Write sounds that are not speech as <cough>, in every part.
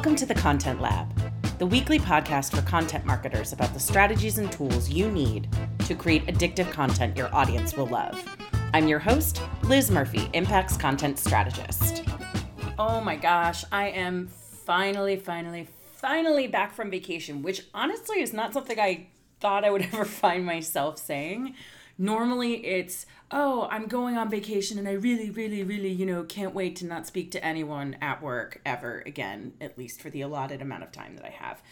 Welcome to the Content Lab, the weekly podcast for content marketers about the strategies and tools you need to create addictive content your audience will love. I'm your host, Liz Murphy, Impact's content strategist. Oh my gosh, I am finally, finally, finally back from vacation, which honestly is not something I thought I would <laughs> ever find myself saying. Normally it's, oh, I'm going on vacation and I really, really, really, you know, can't wait to not speak to anyone at work ever again, at least for the allotted amount of time that I have.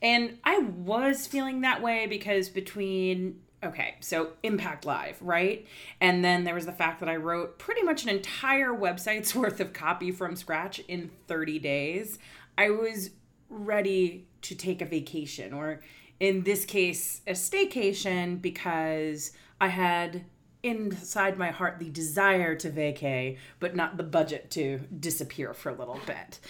And I was feeling that way because between okay, so Impact Live, right? And then there was the fact that I wrote pretty much an entire website's <laughs> worth of copy from scratch in 30 days. I was ready to take a vacation, or in this case, a staycation, because I had inside my heart the desire to vacay, but not the budget to disappear for a little bit.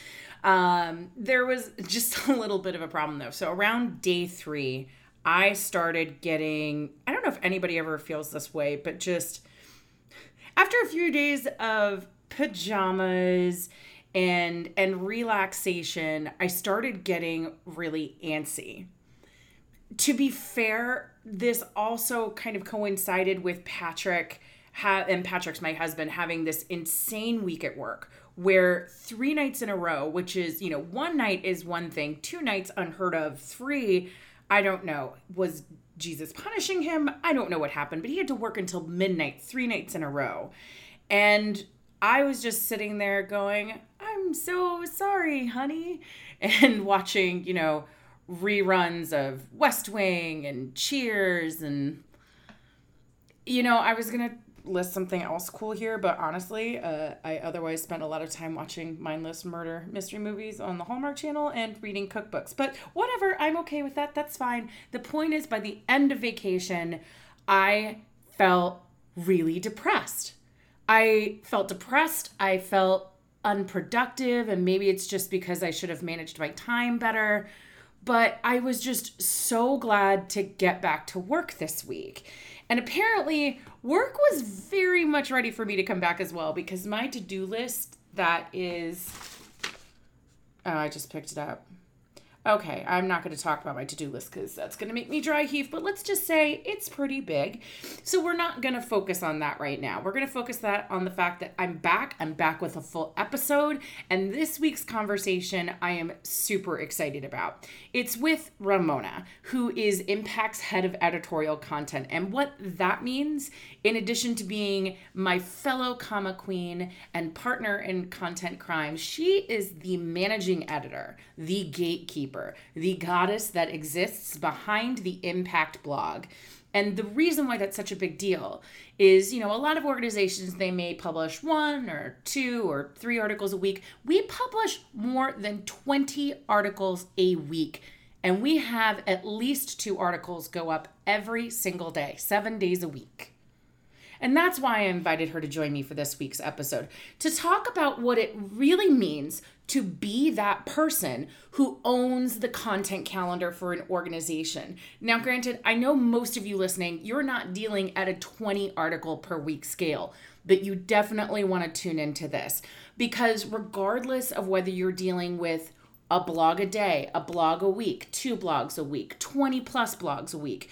Um, there was just <laughs> a little bit of a problem though. So around day three, I started getting, I don't know if anybody ever feels this way, but just after a few days of pajamas and and relaxation, I started getting really antsy. To be fair, this also kind of coincided with Patrick ha- and Patrick's my husband having this insane week at work where three nights in a row, which is, you know, one night is one thing, two nights unheard of, three, I don't know, was Jesus punishing him? I don't know what happened, but he had to work until midnight, three nights in a row. And I was just sitting there going, I'm so sorry, honey. <laughs> And watching, you know, reruns of West Wing and Cheers and you know, I was going to list something else cool here, but honestly, uh, I otherwise spent a lot of time watching mindless murder mystery movies on the Hallmark Channel and reading cookbooks. But whatever, I'm okay with that. That's fine. The point is, by the end of vacation, I felt really depressed. I felt depressed. I felt unproductive, and maybe it's just because I should have managed my time better but I was just so glad to get back to work this week. And apparently, work was very much ready for me to come back as well because my to do list that is. Oh, I just picked it up. Okay, I'm not going to talk about my to do list because that's going to make me dry heave, but let's just say it's pretty big. So we're not going to focus on that right now. We're going to focus that on the fact that I'm back. I'm back with a full episode, and this week's conversation I am super excited about. It's with Ramona, who is Impact's head of editorial content. And what that means, in addition to being my fellow comma queen and partner in content crime, she is the managing editor, the gatekeeper the goddess that exists behind the Impact blog. And the reason why that's such a big deal is, you know, a lot of organizations they may publish one or two or three articles a week. We publish more than 20 articles a week. And we have at least two articles go up every single day, 7 days a week. And that's why I invited her to join me for this week's episode to talk about what it really means to be that person who owns the content calendar for an organization. Now, granted, I know most of you listening, you're not dealing at a 20 article per week scale, but you definitely want to tune into this because regardless of whether you're dealing with a blog a day, a blog a week, two blogs a week, 20 plus blogs a week,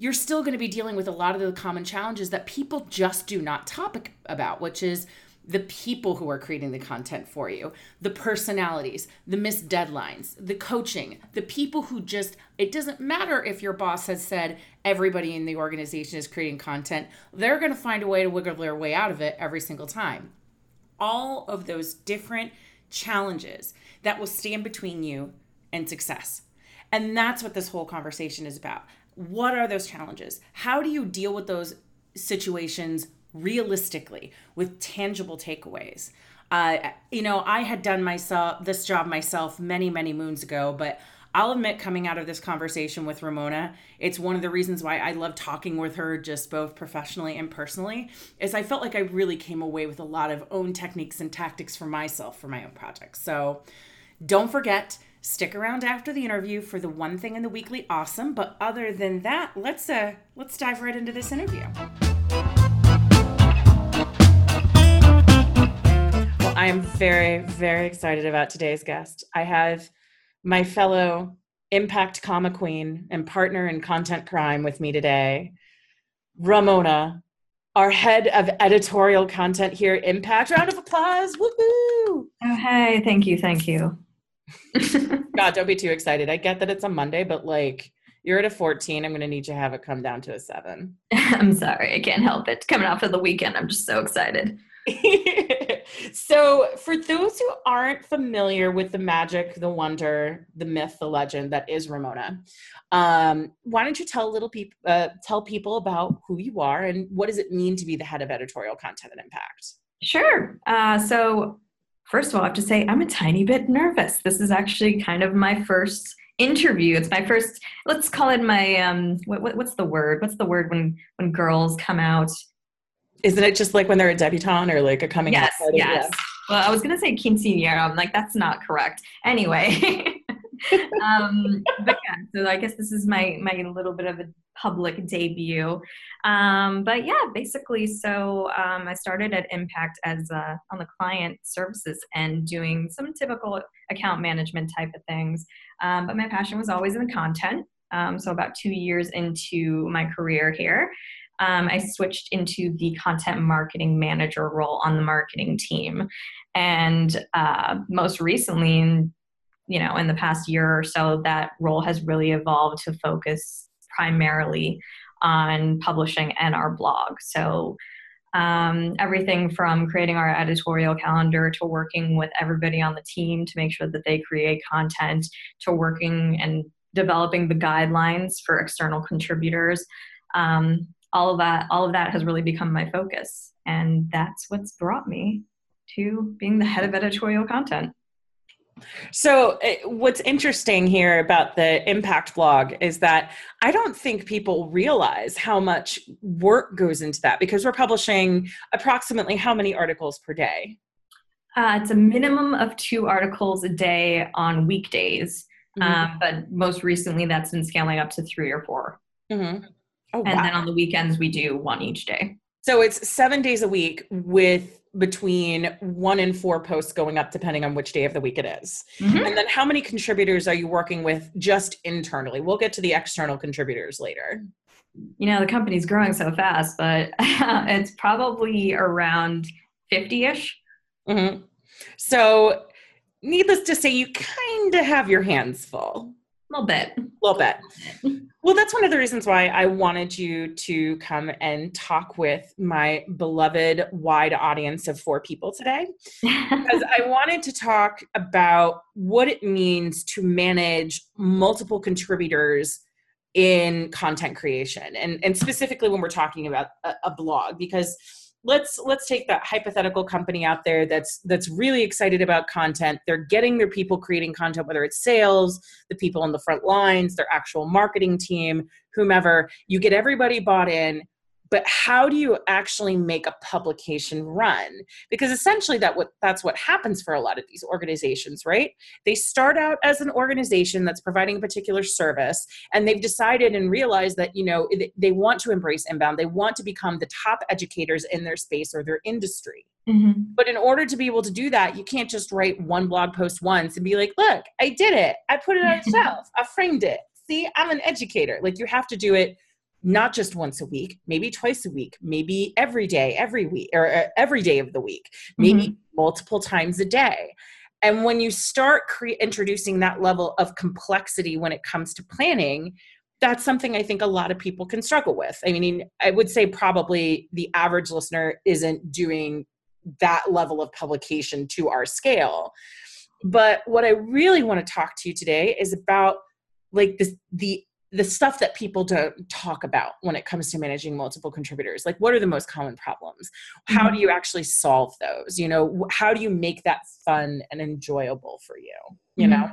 you're still going to be dealing with a lot of the common challenges that people just do not topic about, which is the people who are creating the content for you, the personalities, the missed deadlines, the coaching, the people who just, it doesn't matter if your boss has said everybody in the organization is creating content, they're going to find a way to wiggle their way out of it every single time. All of those different challenges that will stand between you and success. And that's what this whole conversation is about. What are those challenges? How do you deal with those situations realistically with tangible takeaways. Uh, you know, I had done myself this job myself many, many moons ago, but I'll admit, coming out of this conversation with Ramona, it's one of the reasons why I love talking with her, just both professionally and personally, is I felt like I really came away with a lot of own techniques and tactics for myself for my own projects. So don't forget, stick around after the interview for the one thing in the weekly awesome. But other than that, let's uh let's dive right into this interview. Well, I am very, very excited about today's guest. I have my fellow Impact Comma Queen and partner in content crime with me today, Ramona, our head of editorial content here Impact. Round of applause. Woohoo! Oh, hey, thank you, thank you. <laughs> God, don't be too excited. I get that it's a Monday, but like you're at a 14. I'm going to need you to have it come down to a seven. <laughs> I'm sorry. I can't help it. Coming off of the weekend, I'm just so excited. <laughs> so, for those who aren't familiar with the magic, the wonder, the myth, the legend that is Ramona, um, why don't you tell a little people uh, tell people about who you are and what does it mean to be the head of editorial content and impact? Sure. Uh, so, first of all, I have to say I'm a tiny bit nervous. This is actually kind of my first interview. It's my first. Let's call it my um. What, what, what's the word? What's the word when when girls come out? Isn't it just like when they're a debutante or like a coming yes, out party? Yes. Yeah. Well, I was gonna say quinceanera. I'm like, that's not correct. Anyway. <laughs> um, but yeah, so I guess this is my my little bit of a public debut. Um, but yeah, basically, so um, I started at Impact as uh, on the client services and doing some typical account management type of things. Um, but my passion was always in the content. Um, so about two years into my career here, um, I switched into the content marketing manager role on the marketing team. And uh, most recently, you know, in the past year or so, that role has really evolved to focus primarily on publishing and our blog. So um, everything from creating our editorial calendar to working with everybody on the team to make sure that they create content to working and developing the guidelines for external contributors um, all of that all of that has really become my focus and that's what's brought me to being the head of editorial content so, eh, what's interesting here about the impact blog is that I don't think people realize how much work goes into that because we're publishing approximately how many articles per day? Uh, it's a minimum of two articles a day on weekdays, mm-hmm. um, but most recently that's been scaling up to three or 4 mm-hmm. oh, and wow. then on the weekends we do one each day. So it's seven days a week with between one and four posts going up depending on which day of the week it is. Mm-hmm. And then how many contributors are you working with just internally? We'll get to the external contributors later. You know, the company's growing so fast, but <laughs> it's probably around 50 ish. Mm-hmm. So, needless to say, you kind of have your hands full. A little bit. A little bit. Well, that's one of the reasons why I wanted you to come and talk with my beloved wide audience of four people today. because <laughs> I wanted to talk about what it means to manage multiple contributors in content creation and, and specifically when we're talking about a, a blog because let's let's take that hypothetical company out there that's that's really excited about content. They're getting their people creating content whether it's sales the people on the front lines their actual marketing team whomever. You get everybody bought in but how do you actually make a publication run? Because essentially that what that's what happens for a lot of these organizations right? They start out as an organization that's providing a particular service and they've decided and realized that you know they want to embrace inbound. They want to become the top educators in their space or their industry. Mm-hmm. but in order to be able to do that you can't just write one blog post once and be like look i did it. I put it on <laughs> shelf. I framed it. See i'm an educator. Like you have to do it not just once a week, maybe twice a week, maybe every day, every week, or uh, every day of the week, maybe mm-hmm. multiple times a day. And when you start cre- introducing that level of complexity when it comes to planning, that's something I think a lot of people can struggle with. I mean, I would say probably the average listener isn't doing that level of publication to our scale. But what I really want to talk to you today is about like this the the stuff that people don't talk about when it comes to managing multiple contributors like what are the most common problems? How mm-hmm. do you actually solve those? You know how do you make that fun and enjoyable for you you mm-hmm. know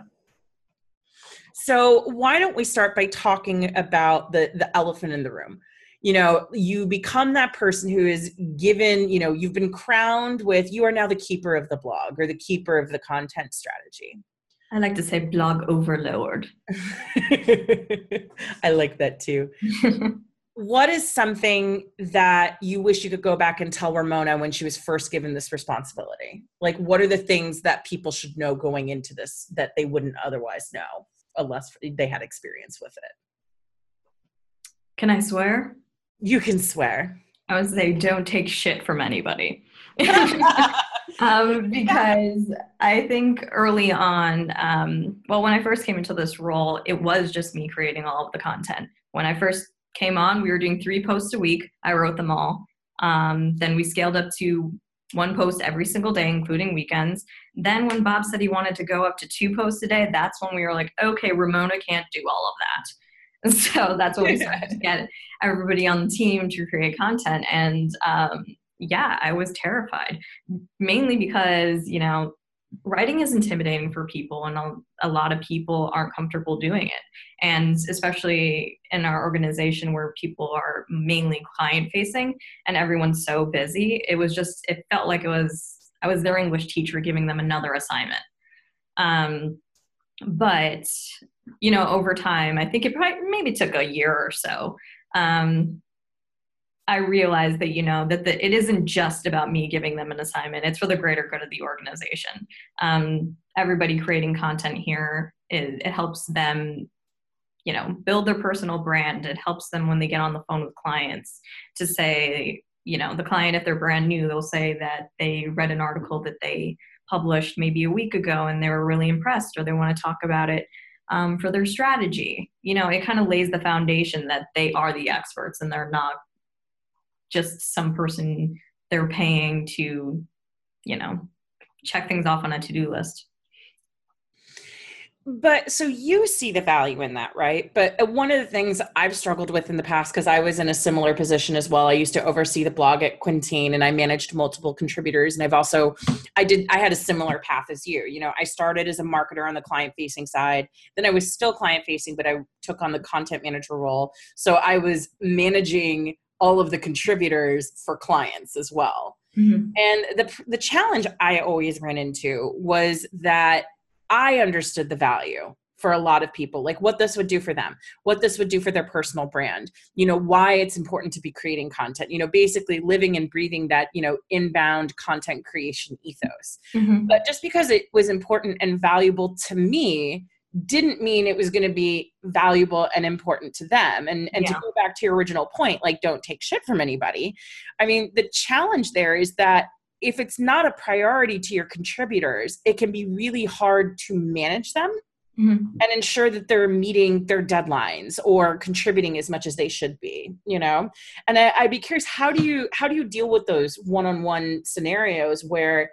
so why don't we start by talking about the the elephant in the room? You know you become that person who is given you know you've been crowned with you are now the keeper of the blog or the keeper of the content strategy I like to say blog overlord. <laughs> I like that too. <laughs> what is something that you wish you could go back and tell Ramona when she was first given this responsibility? Like, what are the things that people should know going into this that they wouldn't otherwise know unless they had experience with it? Can I swear? You can swear. I would say don't take shit from anybody. <laughs> um, because I think early on, um, well, when I first came into this role, it was just me creating all of the content. When I first came on, we were doing three posts a week. I wrote them all. Um, then we scaled up to one post every single day, including weekends. Then when Bob said he wanted to go up to two posts a day, that's when we were like, okay, Ramona can't do all of that. And <laughs> so that's when we started to <laughs> get everybody on the team to create content. And um, yeah, I was terrified, mainly because, you know, writing is intimidating for people and a, a, lot of people aren't comfortable doing it. And especially in our organization where people are mainly client facing and everyone's so busy it was just it felt like it was i was their english teacher giving them another assignment. Um, but you know over time i think it probably maybe took a year or so um, I realized that you know that the, it isn't just about me giving them an assignment; it's for the greater good of the organization. Um, everybody creating content here it, it helps them, you know, build their personal brand. It helps them when they get on the phone with clients to say, you know, the client if they're brand new, they'll say that they read an article that they published maybe a week ago and they were really impressed, or they want to talk about it um, for their strategy. You know, it kind of lays the foundation that they are the experts and they're not just some person they're paying to, you know, check things off on a to do list. But so you see the value in that, right? But uh, one of the things I've struggled with in the past, because I was in a similar position as well. I used to oversee the blog at Quintain and I managed multiple contributors. And I've also, I did, I had a similar path as you. You know, I started as a marketer on the client facing side. Then I was still client facing, but I took on the content manager role. So I was managing all of the contributors for clients as well. Mm-hmm. And the the challenge I always ran into was that I understood the value for a lot of people like what this would do for them what this would do for their personal brand you know why it's important to be creating content you know basically living and breathing that you know inbound content creation ethos mm-hmm. but just because it was important and valuable to me didn't mean it was going to be valuable and important to them. And and yeah. to go back to your original point, like don't take shit from anybody. I mean, the challenge there is that if it's not a priority to your contributors, it can be really hard to manage them mm-hmm. and ensure that they're meeting their deadlines or contributing as much as they should be. You know, and I, I'd be curious how do you how do you deal with those one-on-one scenarios where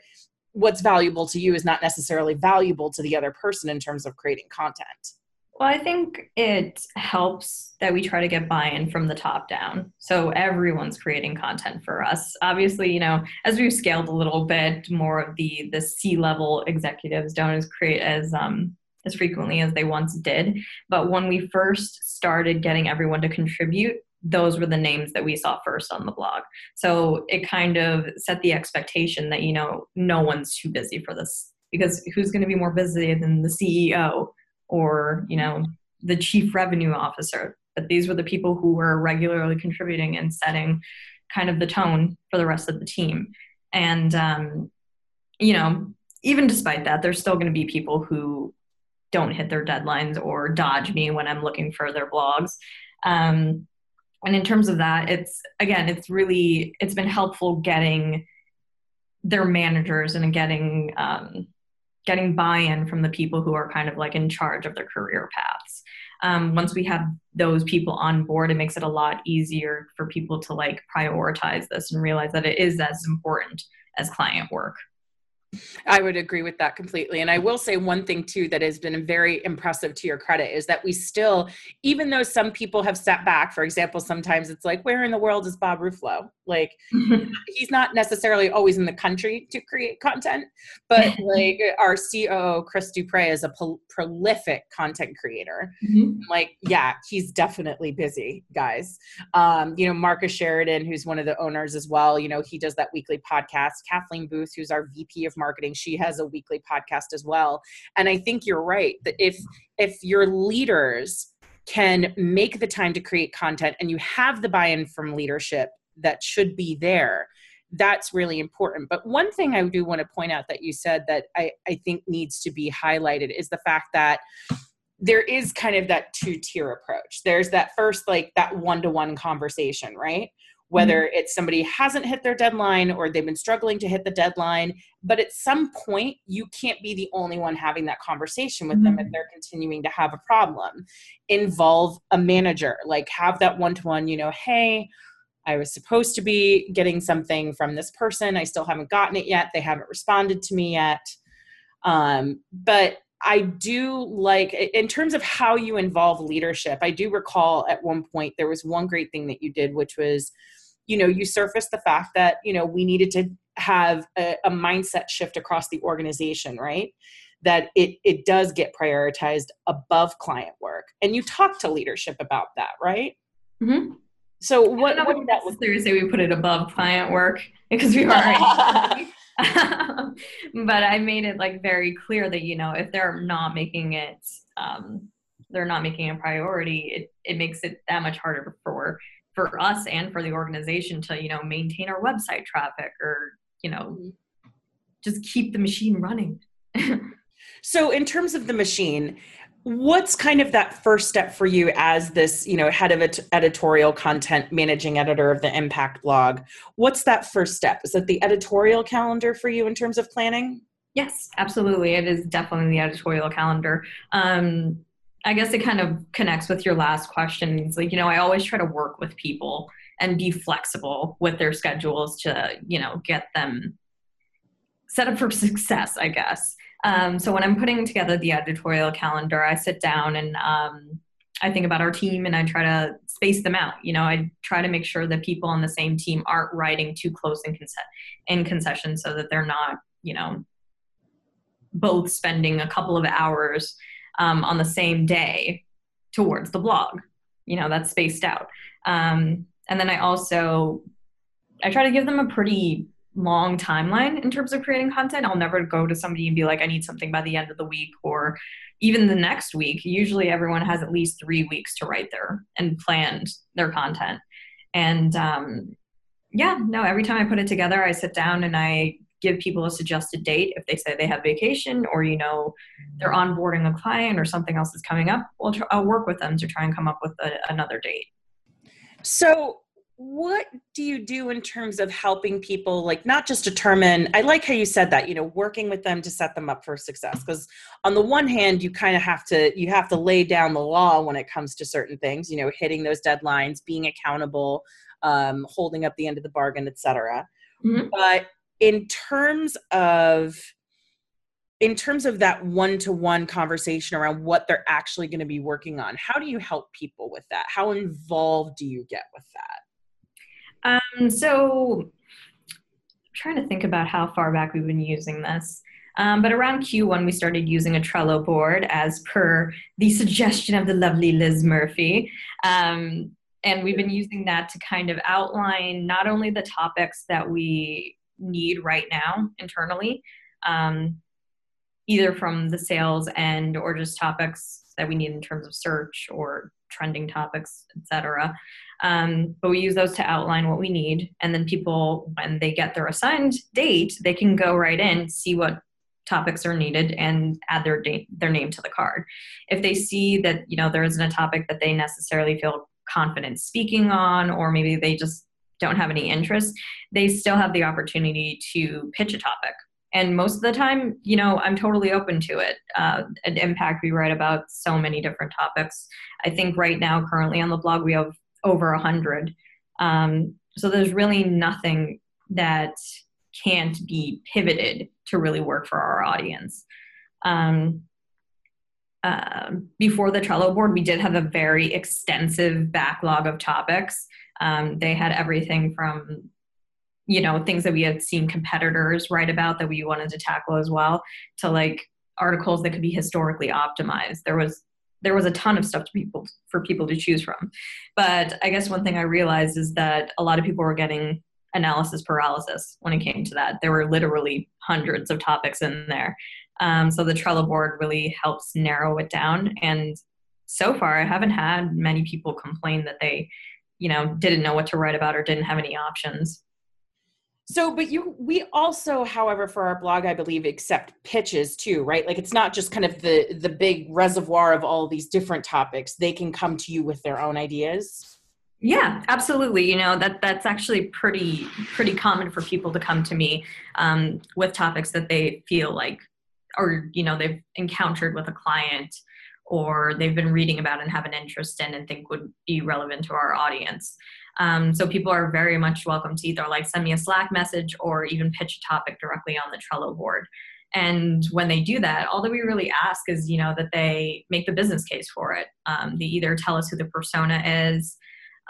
what's valuable to you is not necessarily valuable to the other person in terms of creating content. Well, I think it helps that we try to get buy in from the top down. So everyone's creating content for us. Obviously, you know, as we've scaled a little bit, more of the the C level executives don't as create as um as frequently as they once did. But when we first started getting everyone to contribute, those were the names that we saw first on the blog. So it kind of set the expectation that, you know, no one's too busy for this because who's going to be more busy than the CEO or, you know, the chief revenue officer? But these were the people who were regularly contributing and setting kind of the tone for the rest of the team. And, um, you know, even despite that, there's still going to be people who don't hit their deadlines or dodge me when I'm looking for their blogs. Um, and in terms of that it's again it's really it's been helpful getting their managers and getting um, getting buy-in from the people who are kind of like in charge of their career paths. Um, once we have those people on board it makes it a lot easier for people to like prioritize this and realize that it is as important as client work I would agree with that completely. And I will say one thing too that has been very impressive to your credit is that we still, even though some people have stepped back, for example, sometimes it's like, where in the world is Bob Ruffolo? Like, <laughs> he's not necessarily always in the country to create content, but <laughs> like our COO, Chris Duprey, is a po- prolific content creator. Mm-hmm. Like, yeah, he's definitely busy, guys. Um, you know, Marcus Sheridan, who's one of the owners as well, you know, he does that weekly podcast. Kathleen Booth, who's our VP of marketing she has a weekly podcast as well and i think you're right that if if your leaders can make the time to create content and you have the buy-in from leadership that should be there that's really important. But one thing I do want to point out that you said that I, I think needs to be highlighted is the fact that there is kind of that two tier approach. There's that first, like that one to one conversation, right? Whether mm-hmm. it's somebody hasn't hit their deadline or they've been struggling to hit the deadline, but at some point, you can't be the only one having that conversation with mm-hmm. them if mm-hmm. they're continuing to have a problem. Involve a manager, like have that one to one, you know, hey, I was supposed to be getting something from this person. I still haven't gotten it yet. They haven't responded to me yet. Um, but I do like, in terms of how you involve leadership, I do recall at one point there was one great thing that you did, which was, you know, you surfaced the fact that, you know, we needed to have a, a mindset shift across the organization, right? That it, it does get prioritized above client work. And you talk to leadership about that, right? Mm-hmm. So what, what did that look like? say we put it above client work because we are <laughs> <laughs> but I made it like very clear that you know if they're not making it um, they're not making a priority, it, it makes it that much harder for for us and for the organization to you know maintain our website traffic or you know mm-hmm. just keep the machine running. <laughs> so in terms of the machine, what's kind of that first step for you as this you know head of editorial content managing editor of the impact blog? What's that first step? Is it the editorial calendar for you in terms of planning? Yes absolutely. It is definitely the editorial calendar. Um, i guess it kind of connects with your last question it's like you know i always try to work with people and be flexible with their schedules to you know get them set up for <laughs> success i guess um, so when I'm putting together the editorial calendar, I sit down and um, I think about our team and I try to space them out. You know, I try to make sure that people on the same team aren't writing too close in, in concession so that they're not, you know, both spending a couple of hours um, on the same day towards the blog. You know, that's spaced out. Um, and then I also I try to give them a pretty long timeline in terms of creating content. I'll never go to somebody and be like, I need something by the end of the week or even the next week. Usually everyone has at least three weeks to write their and planned their content. And um, yeah, no, every time I put it together, I sit down and I give people a suggested date if they say they have vacation or you know they're onboarding a client or something else is coming up well i'll work with them to try and come up with a, another date so what do you do in terms of helping people like not just determine i like how you said that you know working with them to set them up for success because on the one hand you kind of have to you have to lay down the law when it comes to certain things you know hitting those deadlines being accountable um, holding up the end of the bargain etc mm-hmm. but in terms of in terms of that one-to-one conversation around what they're actually going to be working on how do you help people with that how involved do you get with that um, so, I'm trying to think about how far back we've been using this. Um, but around Q1, we started using a Trello board as per the suggestion of the lovely Liz Murphy. Um, and we've been using that to kind of outline not only the topics that we need right now internally, um, either from the sales end or just topics that we need in terms of search or trending topics, etc. Um, but we use those to outline what we need. And then people, when they get their assigned date, they can go right in, see what topics are needed and add their date, their name to the card. If they see that, you know, there isn't a topic that they necessarily feel confident speaking on, or maybe they just don't have any interest, they still have the opportunity to pitch a topic. And most of the time you know i'm totally open to it. Uh, at impact we write about so many different topics. I think right now currently on the blog we have over a hundred. Um, so there's really nothing that can't be pivoted to really work for our audience. Um, uh, before the Trello board, we did have a very extensive backlog of topics. Um, they had everything from you know things that we had seen competitors write about that we wanted to tackle as well to like articles that could be historically optimized. There was there was a ton of stuff to people for people to choose from. But i guess one thing i realized is that a lot of people were getting analysis paralysis when it came to that. There were literally hundreds of topics in there. Um, so the trello board really helps narrow it down. And so far, I haven't had many people complain that they, you know, didn't know what to write about or didn't have any options. So, but you, we also, however, for our blog, I believe, accept pitches too, right? Like it's not just kind of the the big reservoir of all these different topics. They can come to you with their own ideas. Yeah, absolutely. You know that that's actually pretty pretty common for people to come to me um, with topics that they feel like, or you know, they've encountered with a client, or they've been reading about and have an interest in and think would be relevant to our audience. Um, so people are very much welcome to either like send me a Slack message or even pitch a topic directly on the Trello board. And when they do that, all that we really ask is, you know, that they make the business case for it. Um, they either tell us who the persona is,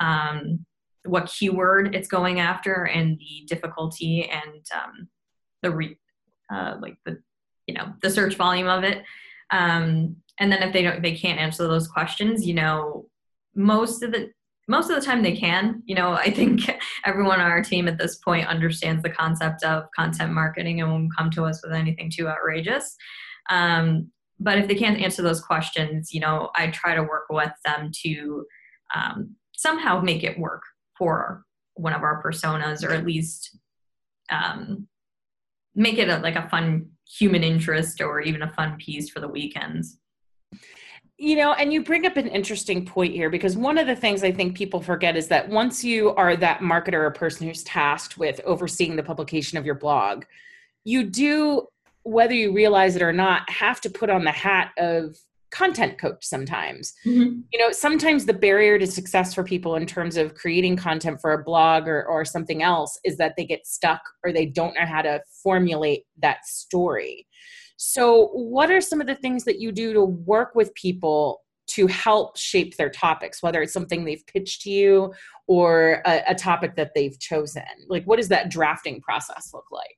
um, what keyword it's going after, and the difficulty and um, the re- uh, like the you know the search volume of it. Um, and then if they don't, they can't answer those questions. You know, most of the most of the time they can you know i think <laughs> everyone on our team at this point understands the concept of content marketing and won't come to us with anything too outrageous um, but if they can't answer those questions you know i try to work with them to um, somehow make it work for one of our personas or at least um, make it a, like a fun human interest or even a fun piece for the weekends you know, and you bring up an interesting point here because one of the things I think people forget is that once you are that marketer or person who's tasked with overseeing the publication of your blog, you do, whether you realize it or not, have to put on the hat of content coach sometimes. Mm-hmm. You know, sometimes the barrier to success for people in terms of creating content for a blog or, or something else is that they get stuck or they don't know how to formulate that story. So, what are some of the things that you do to work with people to help shape their topics, whether it's something they've pitched to you or a, a topic that they've chosen? Like, what does that drafting process look like?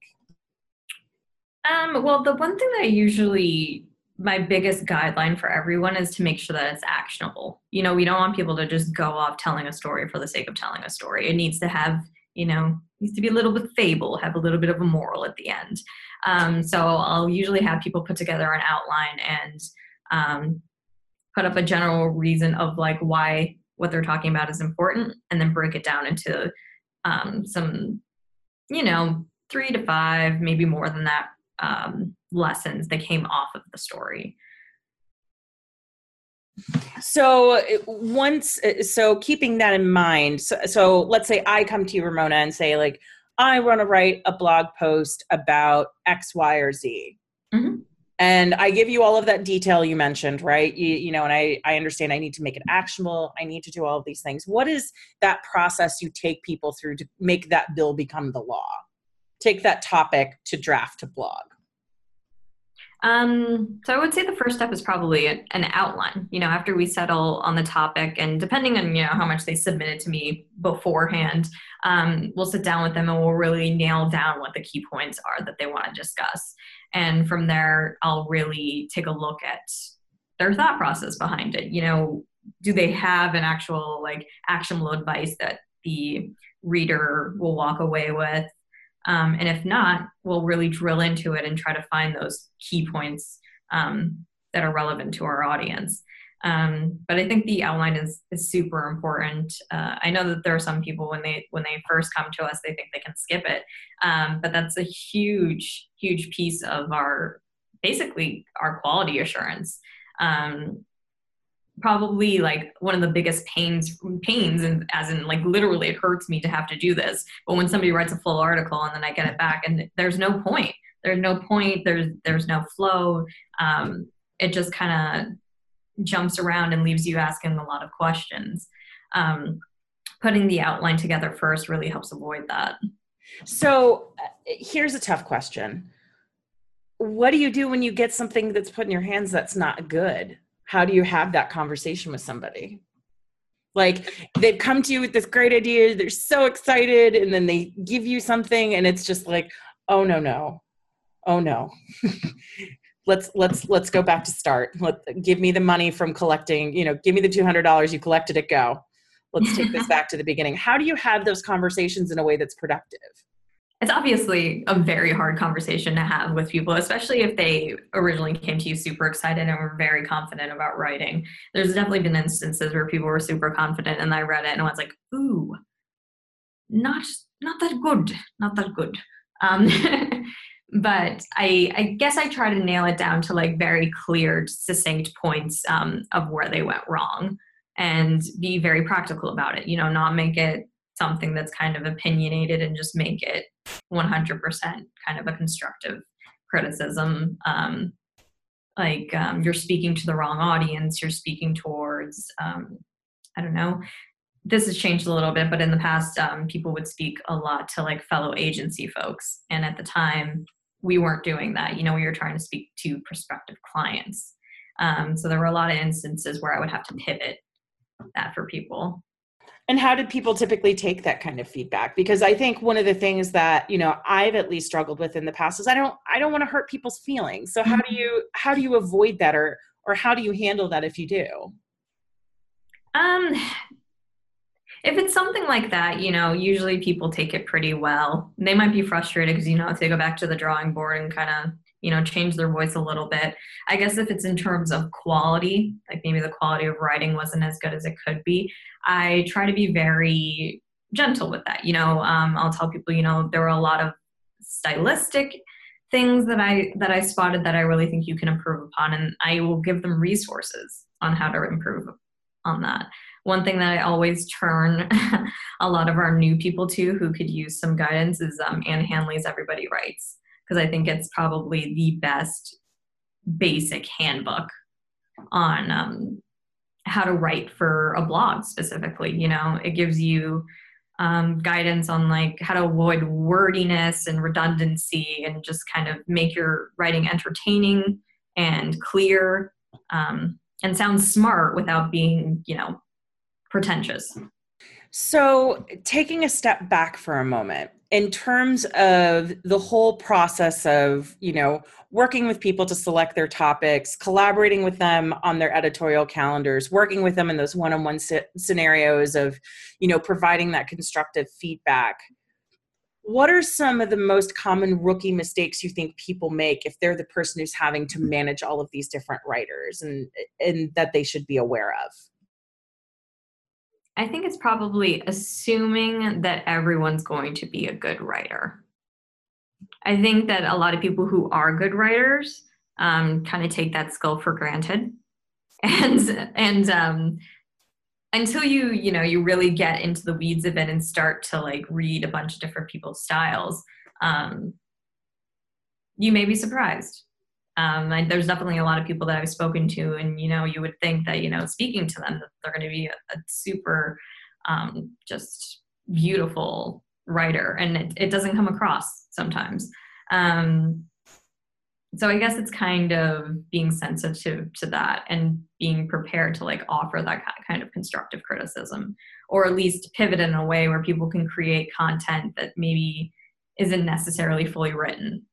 Um, well, the one thing that I usually my biggest guideline for everyone is to make sure that it's actionable. You know, we don't want people to just go off telling a story for the sake of telling a story. It needs to have, you know, needs to be a little bit fable, have a little bit of a moral at the end. Um, so I'll usually have people put together an outline and um, put up a general reason of like why what they're talking about is important, and then break it down into um, some, you know, three to five, maybe more than that, um, lessons that came off of the story. So once, so keeping that in mind, so, so let's say I come to you, Ramona, and say like, I want to write a blog post about X, Y, or Z. Mm-hmm. And I give you all of that detail you mentioned, right? You, you know, and I, I understand I need to make it actionable. I need to do all of these things. What is that process you take people through to make that bill become the law? Take that topic to draft a blog. Um, so I would say the first step is probably an outline. You know, after we settle on the topic, and depending on you know how much they submitted to me beforehand, um, we'll sit down with them and we'll really nail down what the key points are that they want to discuss. And from there, I'll really take a look at their thought process behind it. You know, do they have an actual like actionable advice that the reader will walk away with? Um, and if not, we'll really drill into it and try to find those key points um, that are relevant to our audience. Um, but I think the outline is, is super important. Uh, I know that there are some people when they when they first come to us, they think they can skip it, um, but that's a huge huge piece of our basically our quality assurance. Um, probably like one of the biggest pains pains and as in like literally it hurts me to have to do this but when somebody writes a full article and then i get it back and there's no point. There's no point. There's there's no flow. Um, it just kind of jumps around and leaves you asking a lot of questions. Um, putting the outline together first really helps avoid that. So uh, here's a tough question. What do you do when you get something that's put in your hands that's not good how do you have that conversation with somebody? Like they've come to you with this great idea they're so excited and then they give you something and it's just like oh no no. Oh no. <laughs> Let's let's let's go back to start. Let give me the money from collecting you know give me the $200 you collected it go. Let's take this <laughs> back to the beginning. How do you have those conversations in a way that's productive it's obviously a very hard conversation to have with people, especially if they originally came to you super excited and were very confident about writing. There's definitely been instances where people were super confident and I read it and I was like, ooh, not not that good, not that good. Um, <laughs> but I, I guess I try to nail it down to like very clear, succinct points um, of where they went wrong and be very practical about it. You know, not make it something that's kind of opinionated and just make it 100% kind of a constructive criticism. Um, like um, you're speaking to the wrong audience, you're speaking towards, um, I don't know, this has changed a little bit, but in the past, um, people would speak a lot to like fellow agency folks. And at the time, we weren't doing that. You know, we were trying to speak to prospective clients. Um, so there were a lot of instances where I would have to pivot that for people. And how did people typically take that kind of feedback? Because I think one of the things that, you know, I've at least struggled with in the past is I don't I don't want to hurt people's feelings. So how do mm-hmm. you how do you avoid that or or how do you handle that if you do? Um if it's something like that, you know, usually people take it pretty well. They might be frustrated because, you know, if they go back to the drawing board and kind of, you know, change their voice a little bit. I guess if it's in terms of quality, like maybe the quality of writing wasn't as good as it could be, I try to be very gentle with that. You know, um, I'll tell people, you know, there were a lot of stylistic things that I that I spotted that I really think you can improve upon, and I will give them resources on how to improve on that one thing that I always turn <laughs> a lot of our new people to who could use some guidance is um, Ann Handley's Everybody Writes, because I think it's probably the best basic handbook on um, how to write for a blog specifically. You know, it gives you um, guidance on like how to avoid wordiness and redundancy and just kind of make your writing entertaining and clear um, and sound smart without being, you know, pretentious. So, taking a step back for a moment, in terms of the whole process of, you know, working with people to select their topics, collaborating with them on their editorial calendars, working with them in those one-on-one scenarios of, you know, providing that constructive feedback. What are some of the most common rookie mistakes you think people make if they're the person who's having to manage all of these different writers and and that they should be aware of? I think it's probably assuming that everyone's going to be a good writer. I think that a lot of people who are good writers um, kind of take that skill for granted, <laughs> and and um, until you you know you really get into the weeds of it and start to like read a bunch of different people's styles, um, you may be surprised. Um, and there's definitely a lot of people that I've spoken to, and you know, you would think that you know, speaking to them, that they're going to be a, a super, um, just beautiful writer, and it, it doesn't come across sometimes. Um, so I guess it's kind of being sensitive to that and being prepared to like offer that kind of constructive criticism, or at least pivot in a way where people can create content that maybe isn't necessarily fully written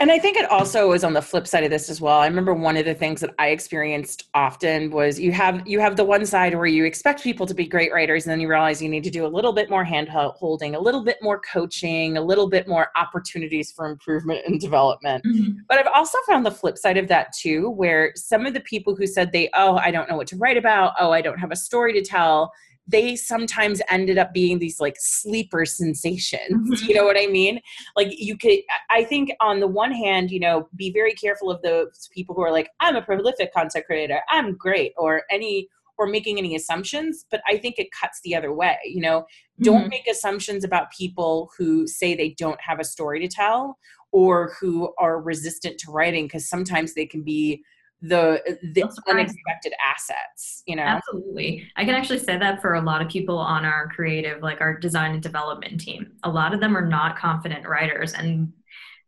and I think it also is on the flip side of this as well. I remember one of the things that I experienced often was you have you have the one side where you expect people to be great writers, and then you realize you need to do a little bit more hand holding, a little bit more coaching, a little bit more opportunities for improvement and development. Mm-hmm. But I've also found the flip side of that too, where some of the people who said they, oh, I don't know what to write about, oh, I don't have a story to tell, they sometimes ended up being these like sleeper sensations. Mm-hmm. You know what I mean? Like you could, I think on the one hand, you know, be very careful of those people who are like, I'm a prolific content creator, I'm great, or any, or making any assumptions. But I think it cuts the other way. You know, don't mm-hmm. make assumptions about people who say they don't have a story to tell or who are resistant to writing because sometimes they can be the the unexpected assets you know? Absolutely. I can actually say that for a lot of people on our creative like our design and development team. A lot of them are not confident writers and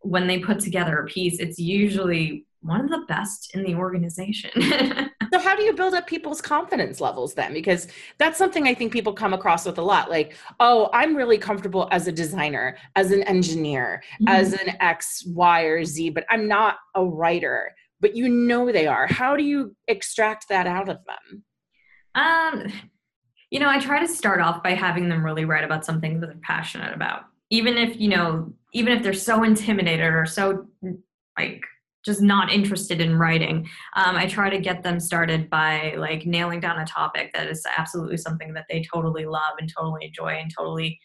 when they put together a piece it's usually one of the best in the organization. <laughs> So how do you build up people's confidence levels then? Because that's something i think people come across with a lot like oh i'm really comfortable as a designer as an engineer mm-hmm. as an x y or z but i'm not a writer but you know they are. How do you extract that out of them? Um, you know, I try to start off by having them really write about something that they're passionate about. even if you know even if they're so intimidated or so like just not interested in writing um, i try to get them started by like nailing down a topic that is absolutely something that they totally love and totally enjoy and totally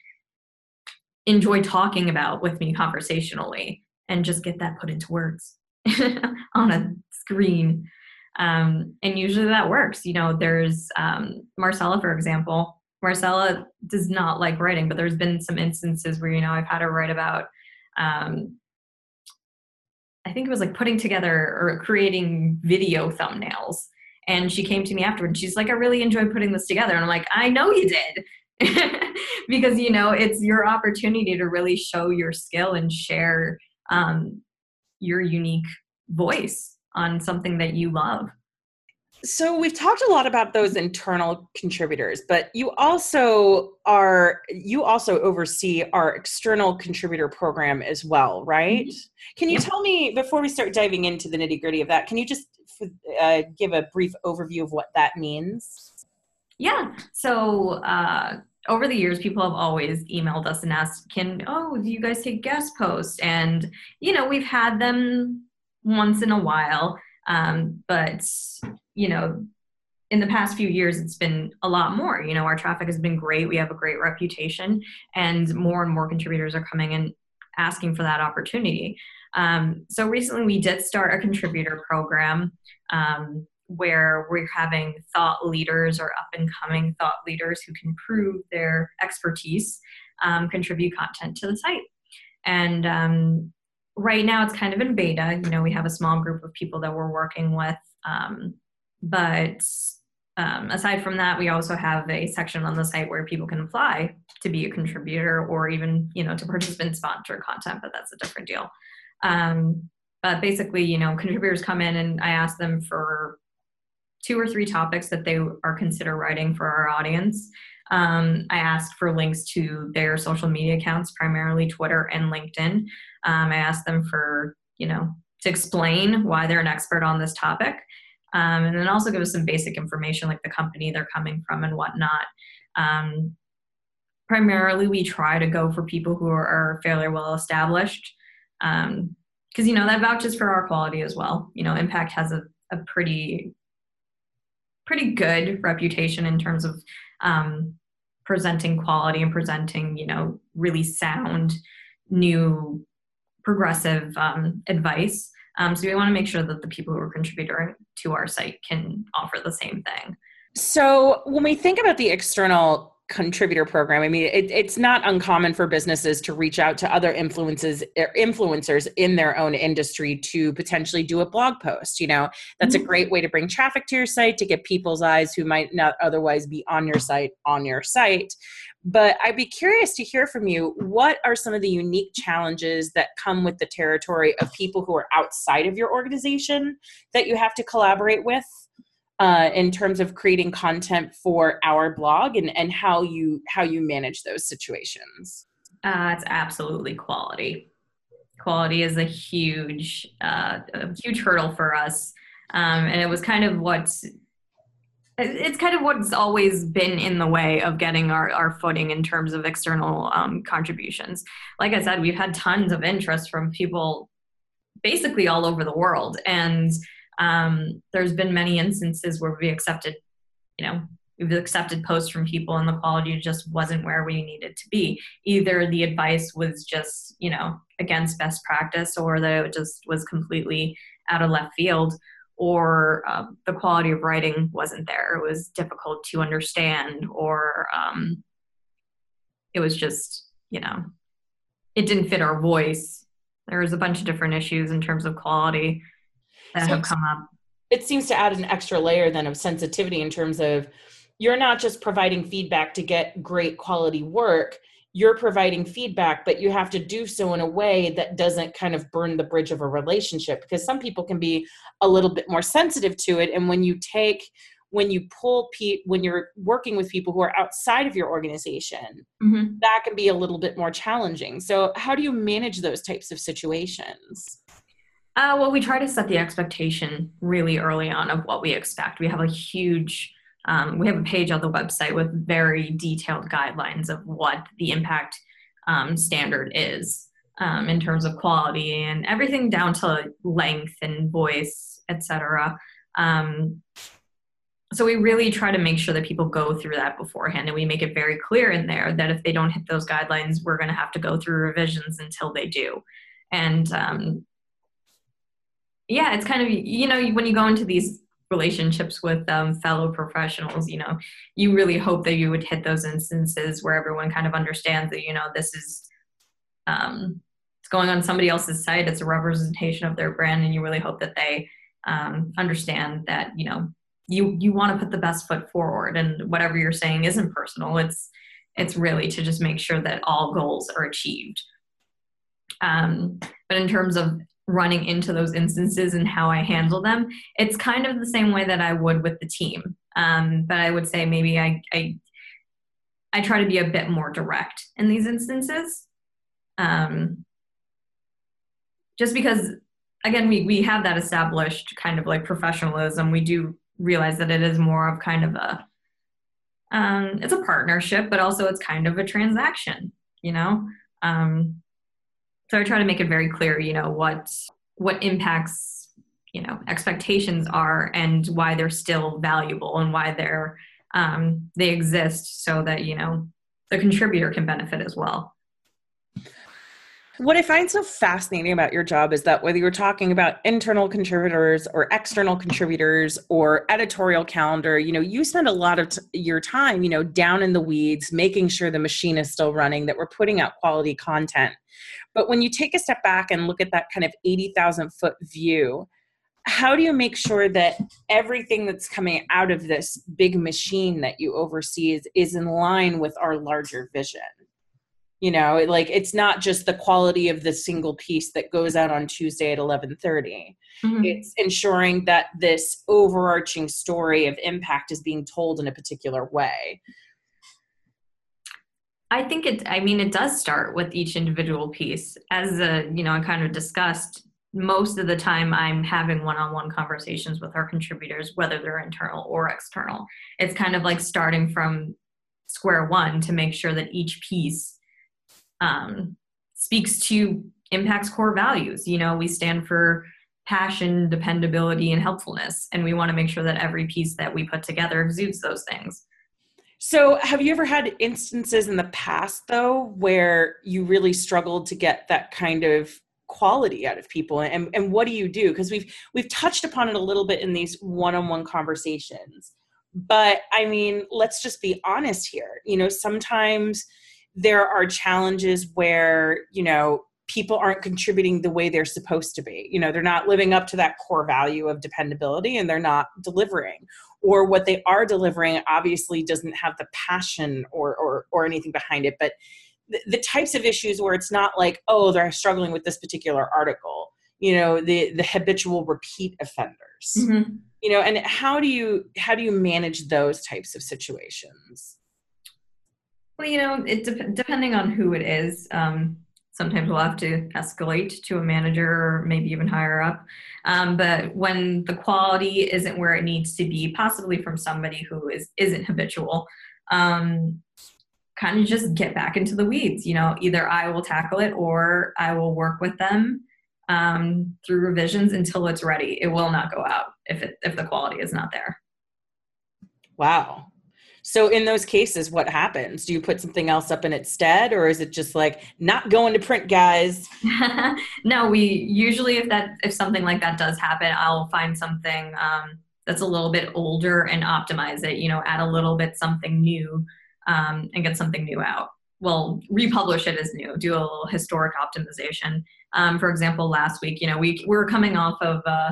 enjoy talking about with me conversationally and just get that put into words <laughs> on a screen um, and usually that works you know there's um, marcella for example marcella does not like writing but there's been some instances where you know i've had her write about um, I think it was like putting together or creating video thumbnails. And she came to me afterwards. She's like, I really enjoyed putting this together. And I'm like, I know you did. <laughs> because, you know, it's your opportunity to really show your skill and share um, your unique voice on something that you love. So we've talked a lot about those internal contributors, but you also are you also oversee our external contributor program as well, right? Mm-hmm. Can you tell me before we start diving into the nitty gritty of that? Can you just uh, give a brief overview of what that means? Yeah. So uh, over the years, people have always emailed us and asked, "Can oh, do you guys take guest posts?" And you know, we've had them once in a while. Um, but you know, in the past few years, it's been a lot more. You know, our traffic has been great. We have a great reputation, and more and more contributors are coming in asking for that opportunity. Um, so recently, we did start a contributor program um, where we're having thought leaders or up and coming thought leaders who can prove their expertise um, contribute content to the site. And um, right now it's kind of in beta. You know, we have a small group of people that we're working with. Um, but um, aside from that, we also have a section on the site where people can apply to be a contributor or even, you know, to participate participant sponsor content, but that's a different deal. Um, but basically, you know, contributors come in and I ask them for two or three topics that they are consider writing for our audience. Um, I asked for links to their social media accounts, primarily Twitter and LinkedIn. Um, I asked them for, you know, to explain why they're an expert on this topic. Um, and then also give us some basic information like the company they're coming from and whatnot. Um, primarily, we try to go for people who are, fairly well established because, um, you know, that vouches for our quality as well. You know, Impact has a, a pretty pretty good reputation in terms of um, presenting quality and presenting, you know, really sound, new, progressive um, advice. Um, so we want to make sure that the people who are contributing to our site can offer the same thing. So when we think about the external contributor program. I mean it, it's not uncommon for businesses to reach out to other influences er, influencers in their own industry to potentially do a blog post you know? That's mm-hmm. a great way to bring traffic to your site to get people's eyes who might not otherwise be on your site on your site. But i'd be curious to hear from you what are some of the unique challenges that come with the territory of people who are outside of your organization that you have to collaborate with uh, in terms of creating content for our blog and, and how you how you manage those situations uh, it's absolutely quality quality is a huge uh, a huge hurdle for us um, and it was kind of what's it's kind of what's always been in the way of getting our, our footing in terms of external um, contributions. Like I said, we've had tons of interest from people basically all over the world. And um, there's been many instances where we accepted, you know, we've accepted posts from people and the quality just wasn't where we needed to be. Either the advice was just, you know, against best practice or that it just was completely out of left field or um, the quality of writing wasn't there. It was difficult to understand or um, it was just, you know, it didn't fit our voice. There was a bunch of different issues in terms of quality that so have come up. It seems to add an extra layer then of sensitivity in terms of you're not just providing feedback to get great quality work you're providing feedback but you have to do so in a way that doesn't kind of burn the bridge of a relationship because some people can be a little bit more sensitive to it and when you take when you pull pe- when you're working with people who are outside of your organization mm-hmm. that can be a little bit more challenging so how do you manage those types of situations uh, well, we try to set the expectation really early on of what we expect. We have a huge, um, we have a page on the website with very detailed guidelines of what the impact um, standard is um, in terms of quality and everything down to length and voice, etc. Um, so we really try to make sure that people go through that beforehand and we make it very clear in there that if they don't hit those guidelines we're going to have to go through revisions until they do and um, yeah it's kind of you know when you go into these relationships with um, fellow professionals you know you really hope that you would hit those instances where everyone kind of understands that you know this is um, it's going on somebody else's site it's a representation of their brand and you really hope that they um, understand that you know you you want to put the best foot forward and whatever you're saying isn't personal. It's it's really to just make sure that all goals are achieved. Um, but in terms of running into those instances and how i handle them it's kind of the same way that i would with the team. Um, but i would say maybe I, I i try to be a bit more direct in these instances. Um, just because again we, we have that established kind of like professionalism. We do realize that it is more of kind of a um, it's a partnership, but also it's kind of a transaction, you know. Um, so I try to make it very clear, you know, what what impacts, you know, expectations are and why they're still valuable and why they're um, they exist, so that you know the contributor can benefit as well. What I find so fascinating about your job is that whether you're talking about internal contributors or external contributors or editorial calendar, you know, you spend a lot of t- your time, you know, down in the weeds, making sure the machine is still running, that we're putting out quality content. But when you take a step back and look at that kind of 80,000 foot view, how do you make sure that everything that's coming out of this big machine that you oversee is, is in line with our larger vision? you know like it's not just the quality of the single piece that goes out on tuesday at 11.30 mm-hmm. it's ensuring that this overarching story of impact is being told in a particular way i think it i mean it does start with each individual piece as a you know i kind of discussed most of the time i'm having one-on-one conversations with our contributors whether they're internal or external it's kind of like starting from square one to make sure that each piece um, speaks to impact's core values. You know, we stand for passion, dependability, and helpfulness, and we want to make sure that every piece that we put together exudes those things. So, have you ever had instances in the past, though, where you really struggled to get that kind of quality out of people? And, and what do you do? Because we've we've touched upon it a little bit in these one-on-one conversations. But i mean let's just be honest here. You know sometimes there are challenges where you know people aren't contributing the way they're supposed to be you know they're not living up to that core value of dependability and they're not delivering or what they are delivering obviously doesn't have the passion or or, or anything behind it but the, the types of issues where it's not like oh they're struggling with this particular article you know the the habitual repeat offenders mm-hmm. you know and how do you how do you manage those types of situations well, you know, it de- depending on who it is. Um, sometimes we'll have to escalate to a manager or maybe even higher up. Um, but when the quality isn't where it needs to be, possibly from somebody who is isn't habitual, um, kind of just get back into the weeds. You know, either I will tackle it or I will work with them um, through revisions until it's ready. It will not go out if it if the quality is not there. Wow. So in those cases, what happens? Do you put something else up in its stead, or is it just like not going to print, guys? <laughs> no, we usually if that if something like that does happen, I'll find something um, that's a little bit older and optimize it. You know, add a little bit something new um, and get something new out. Well, republish it as new. Do a little historic optimization. Um, for example, last week, you know, we, we were coming off of. Uh,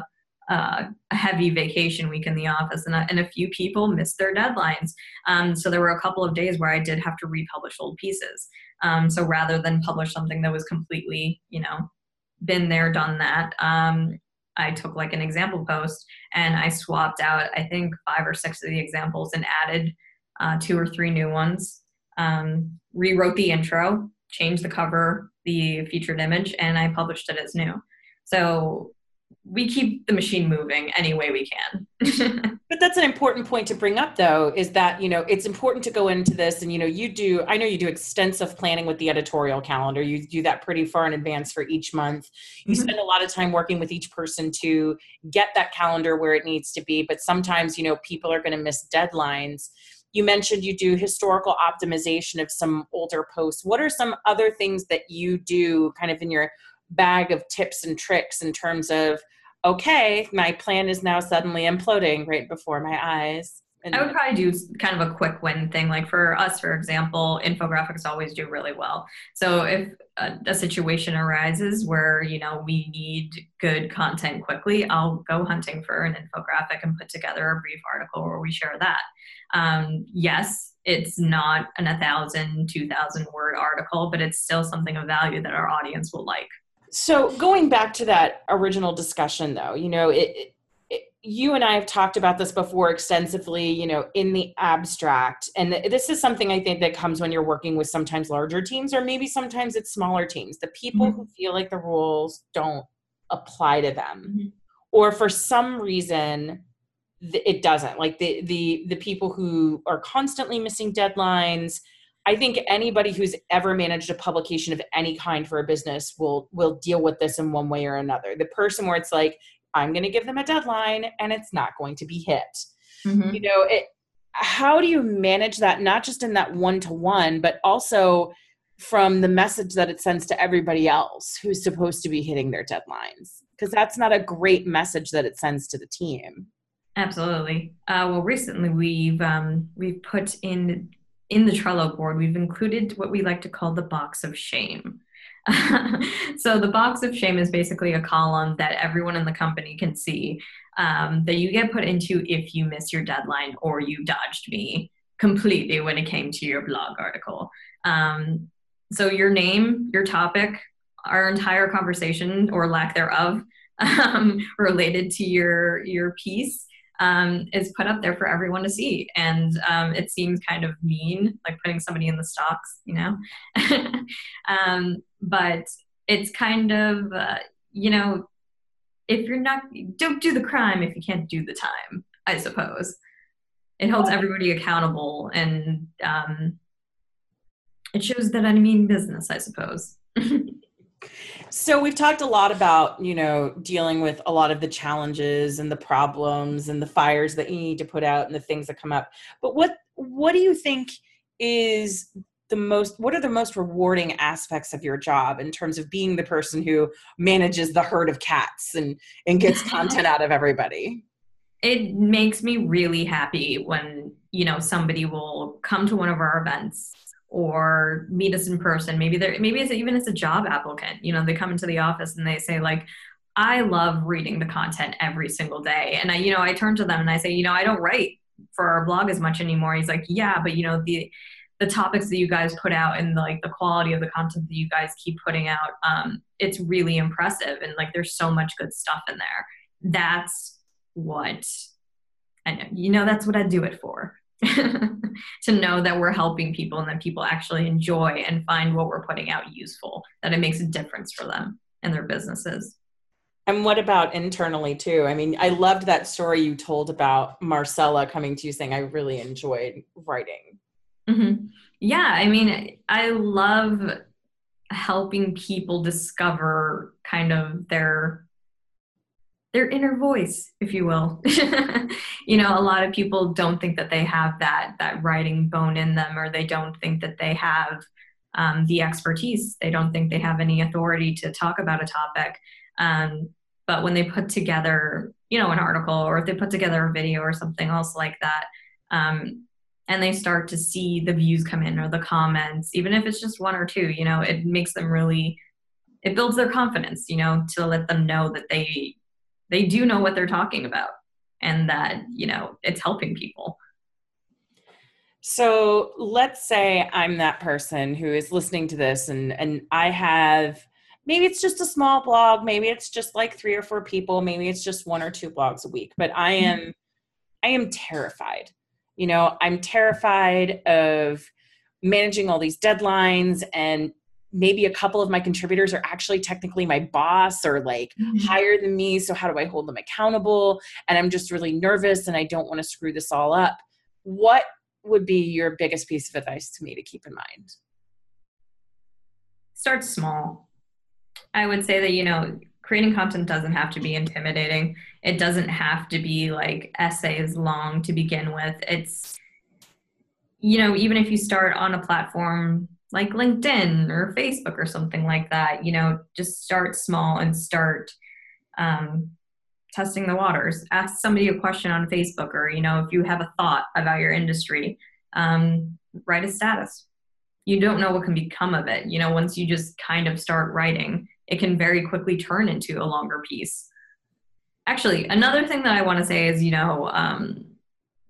uh, a heavy vacation week in the office, and a, and a few people missed their deadlines. Um, so there were a couple of days where I did have to republish old pieces. Um, so rather than publish something that was completely, you know, been there, done that, um, I took like an example post and I swapped out, I think, five or six of the examples and added uh, two or three new ones. Um, rewrote the intro, changed the cover, the featured image, and I published it as new. So we keep the machine moving any way we can. <laughs> but that's an important point to bring up though is that you know it's important to go into this and you know you do i know you do extensive planning with the editorial calendar. You do that pretty far in advance for each month. You mm-hmm. spend a lot of time working with each person to get that calendar where it needs to be. But sometimes you know people are going to miss deadlines. You mentioned you do historical optimization of some older posts. What are some other things that you do kind of in your bag of tips and tricks in terms of okay, my plan is now suddenly imploding right before my eyes. And I would probably do kind of a quick win thing. Like for us, for example, infographics always do really well. So if a, a, situation arises where you know we need good content quickly, I'll go hunting for an infographic and put together a brief article where we share that. Um, yes, it's not an 1,000, 2,000 word article, but it's still something of value that our audience will like. So going back to that original discussion, though, you know, it, it, you and I have talked about this before extensively, you know, in the abstract. And this is something I think that comes when you're working with sometimes larger teams or maybe sometimes it's smaller teams. The people mm-hmm. who feel like the rules don't apply to them mm-hmm. or for some reason it doesn't. Like the the the people who are constantly missing deadlines, I think anybody who's ever managed a publication of any kind for a business will will deal with this in one way or another. The person where it's like, I'm going to give them a deadline and it's not going to be hit. Mm-hmm. You know, it. How do you manage that? Not just in that one to one, but also from the message that it sends to everybody else who's supposed to be hitting their deadlines, because that's not a great message that it sends to the team. Absolutely. Uh, well, recently we've um, we've put in in the Trello board, we've included what we like to call the box of shame. <laughs> so the box of shame is basically a column that everyone in the company can see um, that you get put into if you miss your deadline or you dodged me completely when it came to your blog article. Um, so your name, your topic, our entire conversation or lack thereof <laughs> um, related to your your piece um, is put up there for everyone to see. And um, it seems kind of mean, like putting somebody in the stocks, you know? <laughs> um, but it's kind of, uh, you know, if you're not, don't do the crime if you can't do the time, I suppose. It holds everybody accountable and um, it shows that I mean business, I suppose. <laughs> So we've talked a lot about, you know, dealing with a lot of the challenges and the problems and the fires that you need to put out and the things that come up. But what what do you think is the most what are the most rewarding aspects of your job in terms of being the person who manages the herd of cats and and gets content out of everybody? It makes me really happy when, you know, somebody will come to one of our events or meet us in person. Maybe they're maybe it's even as a job applicant. You know, they come into the office and they say like, I love reading the content every single day. And I, you know, I turn to them and I say, you know, I don't write for our blog as much anymore. He's like, yeah, but you know, the the topics that you guys put out and the, like the quality of the content that you guys keep putting out, um, it's really impressive. And like, there's so much good stuff in there. That's what I know. You know, that's what I do it for. <laughs> to know that we're helping people and that people actually enjoy and find what we're putting out useful, that it makes a difference for them and their businesses. And what about internally too? I mean, I loved that story you told about Marcella coming to you saying, I really enjoyed writing. Mm-hmm. Yeah, I mean, I love helping people discover kind of their their inner voice if you will. <laughs> You know a lot of people don't think that they have that that writing bone in them or they don't think that they have um, the expertise. They don't think they have any authority to talk about a topic. Um, but when they put together you know an article or if they put together a video or something else like that um, and they start to see the views come in or the comments even if it's just one or two you know it makes them really it builds their confidence you know to let them know that they they do know what they're talking about and that you know it's helping people so let's say i'm that person who is listening to this and and i have maybe it's just a small blog maybe it's just like three or four people maybe it's just one or two blogs a week but i mm-hmm. am i am terrified you know i'm terrified of managing all these deadlines and maybe a couple of my contributors are actually technically my boss or like mm-hmm. higher than me. So, how do I hold them accountable? And I'm just really nervous and I don't want to screw this all up. What would be your biggest piece of advice to me to keep in mind? Start small. I would say that, you know, creating content doesn't have to be intimidating. It doesn't have to be like essays long to begin with. It's, you know, even if you start on a platform like LinkedIn or Facebook or something like that, you know, just start small and start um, testing the waters. Ask somebody a question on Facebook, or you know, if you have a thought about your industry, um, write a status. You don't know what can become of it. You know, once you just kind of start writing, it can very quickly turn into a longer piece. Actually, another thing that I want to say is, you know, um,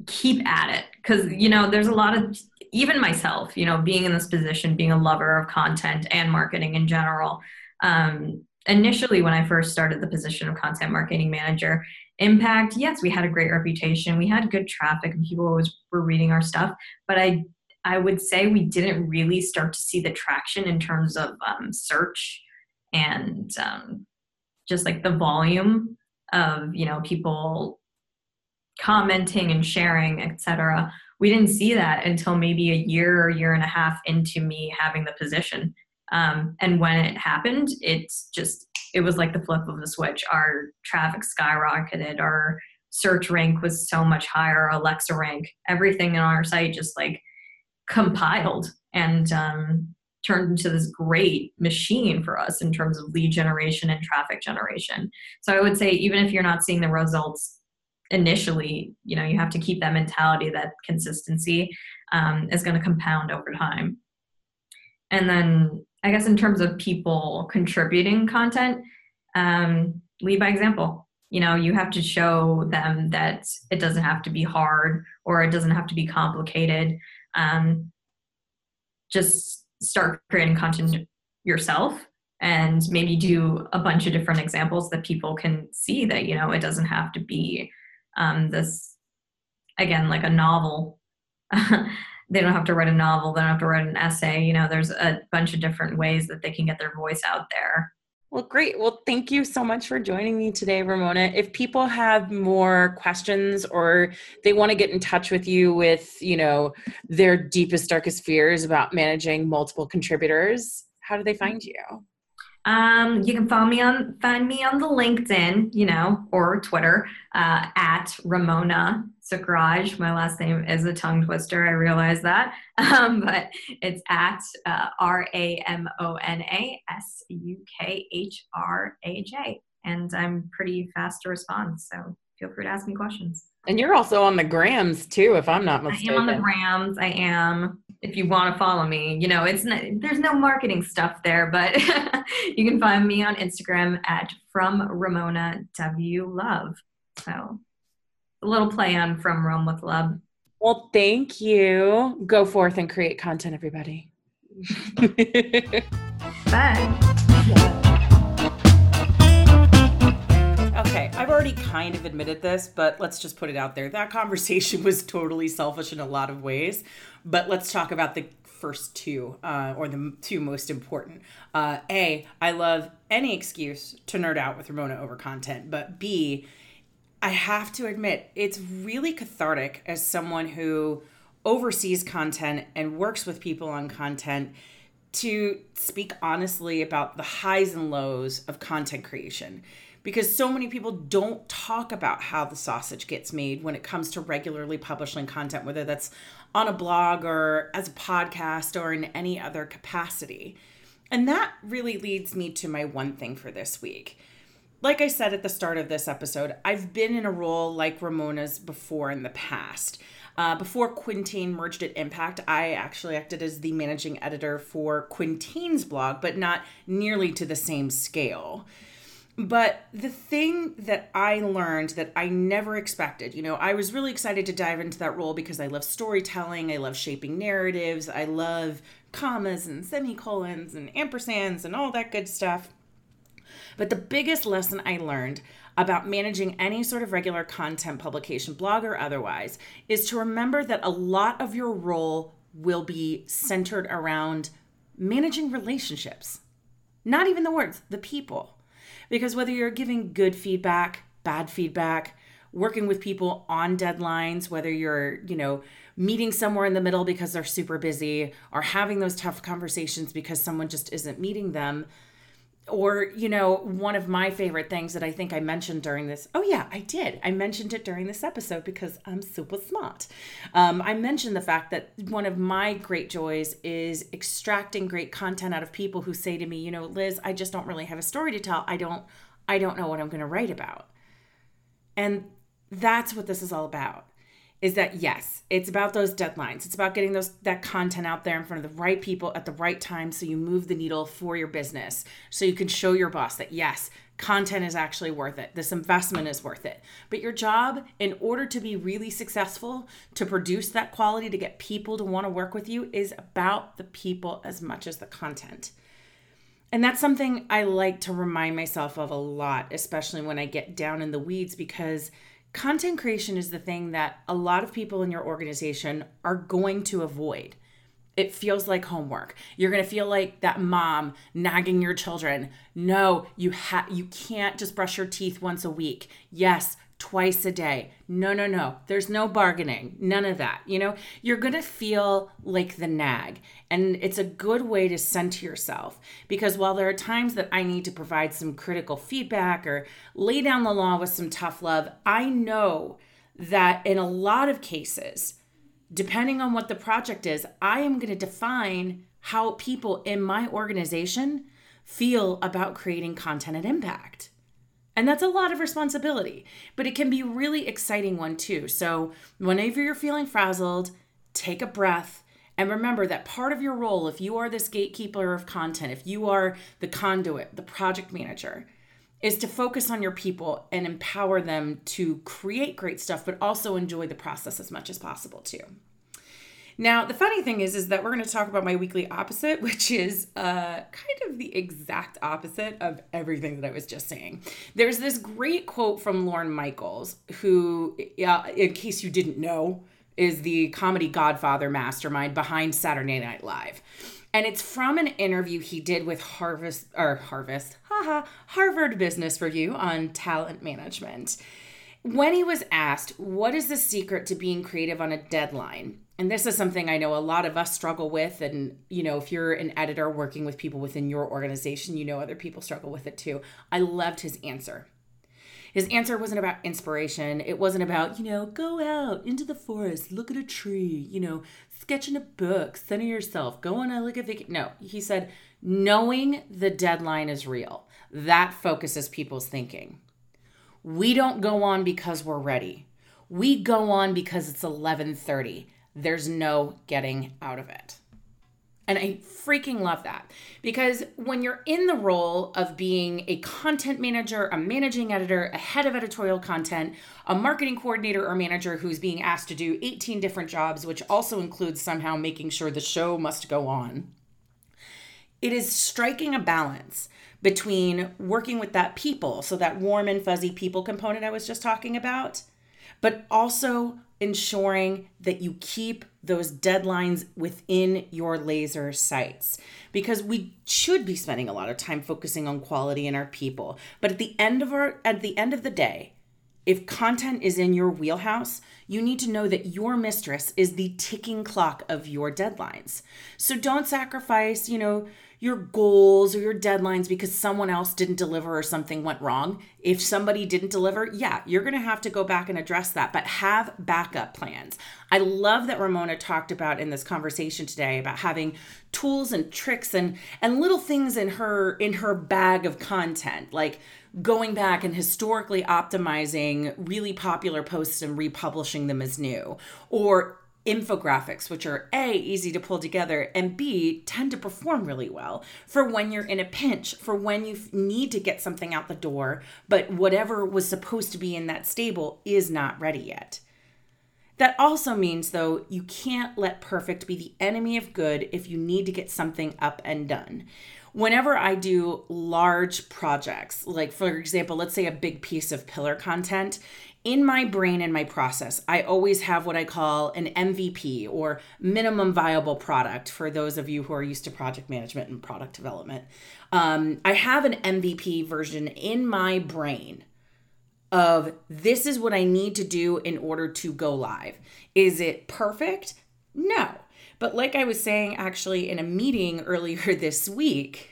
keep at it because you know there's a lot of even myself you know being in this position being a lover of content and marketing in general um, initially when I first started the position of content marketing manager, Impact, yes, we had a great reputation. We had good traffic and people always were reading our stuff. But I I would say we didn't really start to see the traction in terms of um, search and um, just like the volume of you know people commenting and sharing, etc. We didn't see that until maybe a year or year and a half into me having the position. Um, and when it happened, it's just, it was like the flip of the switch. Our traffic skyrocketed, our search rank was so much higher, Alexa rank, everything on our site just like compiled and um, turned into this great machine for us in terms of lead generation and traffic generation. So I would say, even if you're not seeing the results initially, you know, you have to keep that mentality that consistency um, is going to compound over time. And then I guess in terms of people contributing content, um, lead by example. You know, you have to show them that it doesn't have to be hard or it doesn't have to be complicated. Um, just start creating content yourself and maybe do a bunch of different examples that people can see that, you know, it doesn't have to be um, this, again, like a novel. <laughs> they don't have to write a novel they don't have to write an essay you know there's a bunch of different ways that they can get their voice out there well, great. Well, thank you so much for joining me today, Ramona. If people have more questions or they want to get in touch with you with, you know, their deepest, darkest fears about managing multiple contributors, how do they find you? Um, you can find me on find me on the LinkedIn, you know, or Twitter uh, at Ramona Sukhraj. My last name is a tongue twister. I realize that, <laughs> um, but it's at uh, R A M O N A S U K H R A J, and I'm pretty fast to respond. So feel free to ask me questions. And you're also on the grams too, if I'm not mistaken. I am on the grams. I am. If you want to follow me, you know, it's not, there's no marketing stuff there, but <laughs> you can find me on Instagram at from Ramona W Love. So a little play on from Rome with Love. Well, thank you. Go forth and create content, everybody. <laughs> Bye. I've already kind of admitted this, but let's just put it out there. That conversation <laughs> was totally selfish in a lot of ways. But let's talk about the first two, uh, or the two most important. Uh, a, I love any excuse to nerd out with Ramona over content. But B, I have to admit, it's really cathartic as someone who oversees content and works with people on content to speak honestly about the highs and lows of content creation because so many people don't talk about how the sausage gets made when it comes to regularly publishing content, whether that's on a blog or as a podcast or in any other capacity. And that really leads me to my one thing for this week. Like I said at the start of this episode, I've been in a role like Ramona's before in the past. Uh, before Quintain merged at Impact, I actually acted as the managing editor for Quintain's blog, but not nearly to the same scale. But the thing that I learned that I never expected, you know, I was really excited to dive into that role because I love storytelling, I love shaping narratives, I love commas and semicolons and ampersands and all that good stuff. But the biggest lesson I learned about managing any sort of regular content publication, blog or otherwise, is to remember that a lot of your role will be centered around managing relationships. Not even the words, the people. Because whether you're giving good feedback, bad feedback, working with people on deadlines, whether you're, you know, meeting somewhere in the middle because they're super busy or having those tough conversations because someone just isn't meeting them, or you know one of my favorite things that i think i mentioned during this oh yeah i did. I mentioned it during this episode because i'm super smart. Um, i mentioned the fact that one of my great joys is extracting great content out of people who say to me you know liz i just don't really have a story to tell. I don't i don't know what i'm going to write about. And that's what this is all about is that yes, it's about those deadlines. It's about getting those that content out there in front of the right people at the right time so you move the needle for your business. So you can show your boss that yes, content is actually worth it. This investment is worth it. But your job in order to be really successful, to produce that quality to get people to want to work with you is about the people as much as the content. And that's something I like to remind myself of a lot, especially when I get down in the weeds because content creation is the thing that a lot of people in your organization are going to avoid. It feels like homework. You're going to feel like that mom nagging your children. No, you ha- you can't just brush your teeth once a week. Yes, twice a day. No, no, no. There's no bargaining. None of that. You know, you're going to feel like the nag. And it's a good way to center yourself because while there are times that I need to provide some critical feedback or lay down the law with some tough love, I know that in a lot of cases, depending on what the project is, I am going to define how people in my organization feel about creating content and impact. And that's a lot of responsibility, but it can be really exciting one too. So, whenever you're feeling frazzled, take a breath and remember that part of your role, if you are this gatekeeper of content, if you are the conduit, the project manager, is to focus on your people and empower them to create great stuff, but also enjoy the process as much as possible too. Now, the funny thing is, is that we're going to talk about my weekly opposite, <laughs> which is uh, kind of the exact opposite of everything that I was just saying. There's this great quote from Lorne Michaels, who, uh, in case you didn't know, is the comedy Godfather mastermind behind Saturday Night Live. And it's from an interview he did with Harvest or Harvest, haha, Harvard Business Review on talent management. When he was asked, What is the secret to being creative on a deadline? And this is something I know a lot of us struggle with. And, you know, if you're an editor working with people within your organization, you know other people struggle with it too. I loved his answer. His answer wasn't about inspiration. It wasn't about, you know, go out into the forest, look at a tree, you know, sketch in a book, center yourself, go on a look at vacation. No, he said, knowing the deadline is real. That focuses people's thinking. We don't go on because we're ready. We go on because it's 1130 there's no getting out of it. And I freaking love that because when you're in the role of being a content manager, a managing editor, a head of editorial content, a marketing coordinator or manager who's being asked to do 18 different jobs, which also includes somehow making sure the show must go on, it is striking a balance between working with that people, so that warm and fuzzy people component I was just talking about, but also ensuring that you keep those deadlines within your laser sights because we should be spending a lot of time focusing on quality in our people but at the end of our at the end of the day if content is in your wheelhouse, you need to know that your mistress is the ticking clock of your deadlines. So don't sacrifice, you know, your goals or your deadlines because someone else didn't deliver or something went wrong. If somebody didn't deliver, yeah, you're going to have to go back and address that, but have backup plans. I love that Ramona talked about in this conversation today about having tools and tricks and and little things in her in her bag of content like going back and historically optimizing really popular posts and republishing them as new or infographics, which are A, easy to pull together, and B, tend to perform really well for when you're in a pinch, for when you need to get something out the door, but whatever was supposed to be in that stable is not ready yet. That also means, though, you can't let perfect be the enemy of good if you need to get something up and done. Whenever I do large projects, like for example, let's say a big piece of pillar content, in my brain and my process, I always have what I call an MVP or minimum viable product for those of you who are used to project management and product development. Um, I have an MVP version in my brain of this is what I need to do in order to go live. Is it perfect? No. But like I was saying actually in a meeting earlier <laughs> this week,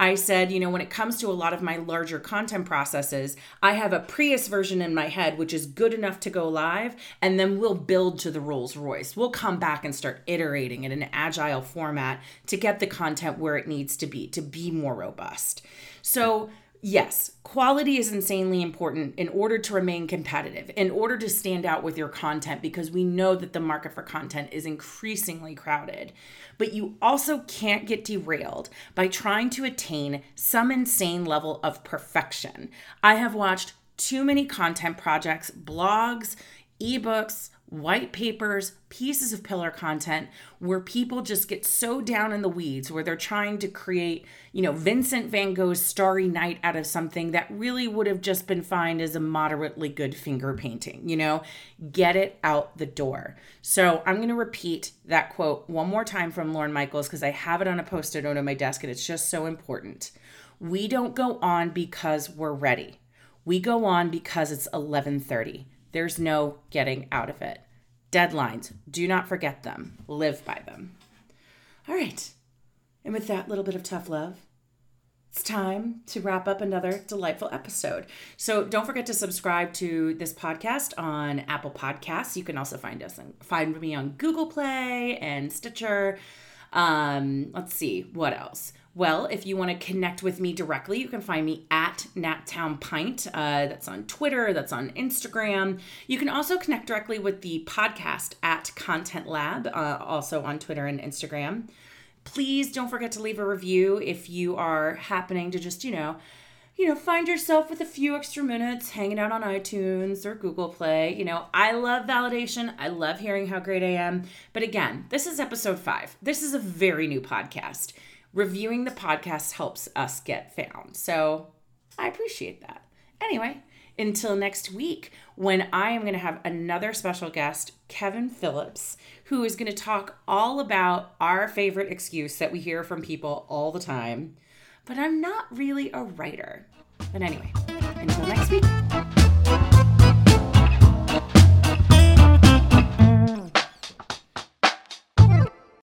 I said, you know, when it comes to a lot of my larger content processes, I have a Prius version in my head, which is good enough to go live, and then we'll build to the Rolls Royce. We'll come back and start iterating in an agile format to get the content where it needs to be, to be more robust. So, Yes, quality is insanely important in order to remain competitive, in order to stand out with your content, because we know that the market for content is increasingly crowded. But you also can't get derailed by trying to attain some insane level of perfection. I have watched too many content projects, blogs, ebooks, white papers, pieces of pillar content where people just get so down in the weeds where they're trying to create, you know, Vincent van Gogh's Starry Night out of something that really would have just been fine as a moderately good finger painting, you know? Get it out the door. So I'm going to repeat that quote one more time from Lorne Michaels because I have it on a post-it note on my desk and it's just so important. We don't go on because we're ready. We go on because it's 1130 there's no getting out of it. Deadlines, do not forget them, live by them. All right. And with that little bit of tough love, it's time to wrap up another delightful episode. So don't forget to subscribe to this podcast on Apple Podcasts. You can also find us and find me on Google Play and Stitcher. Um, let's see what else. Well, if you want to connect with me directly, you can find me at NatTown Pint. Uh, that's on Twitter, that's on Instagram. You can also connect directly with the podcast at Content Lab, uh, also on Twitter and Instagram. Please don't forget to leave a review if you are happening to just, you know, you know, find yourself with a few extra minutes hanging out on iTunes or Google Play. You know, I love validation. I love hearing how great I am. But again, this is episode five. This is a very new podcast reviewing the podcast helps us get found. So I appreciate that. Anyway, until next week, when I am going to have another special guest, Kevin Phillips, who is going to talk all about our favorite excuse that we hear from people all the time. But I'm not really a writer. But anyway, until next week.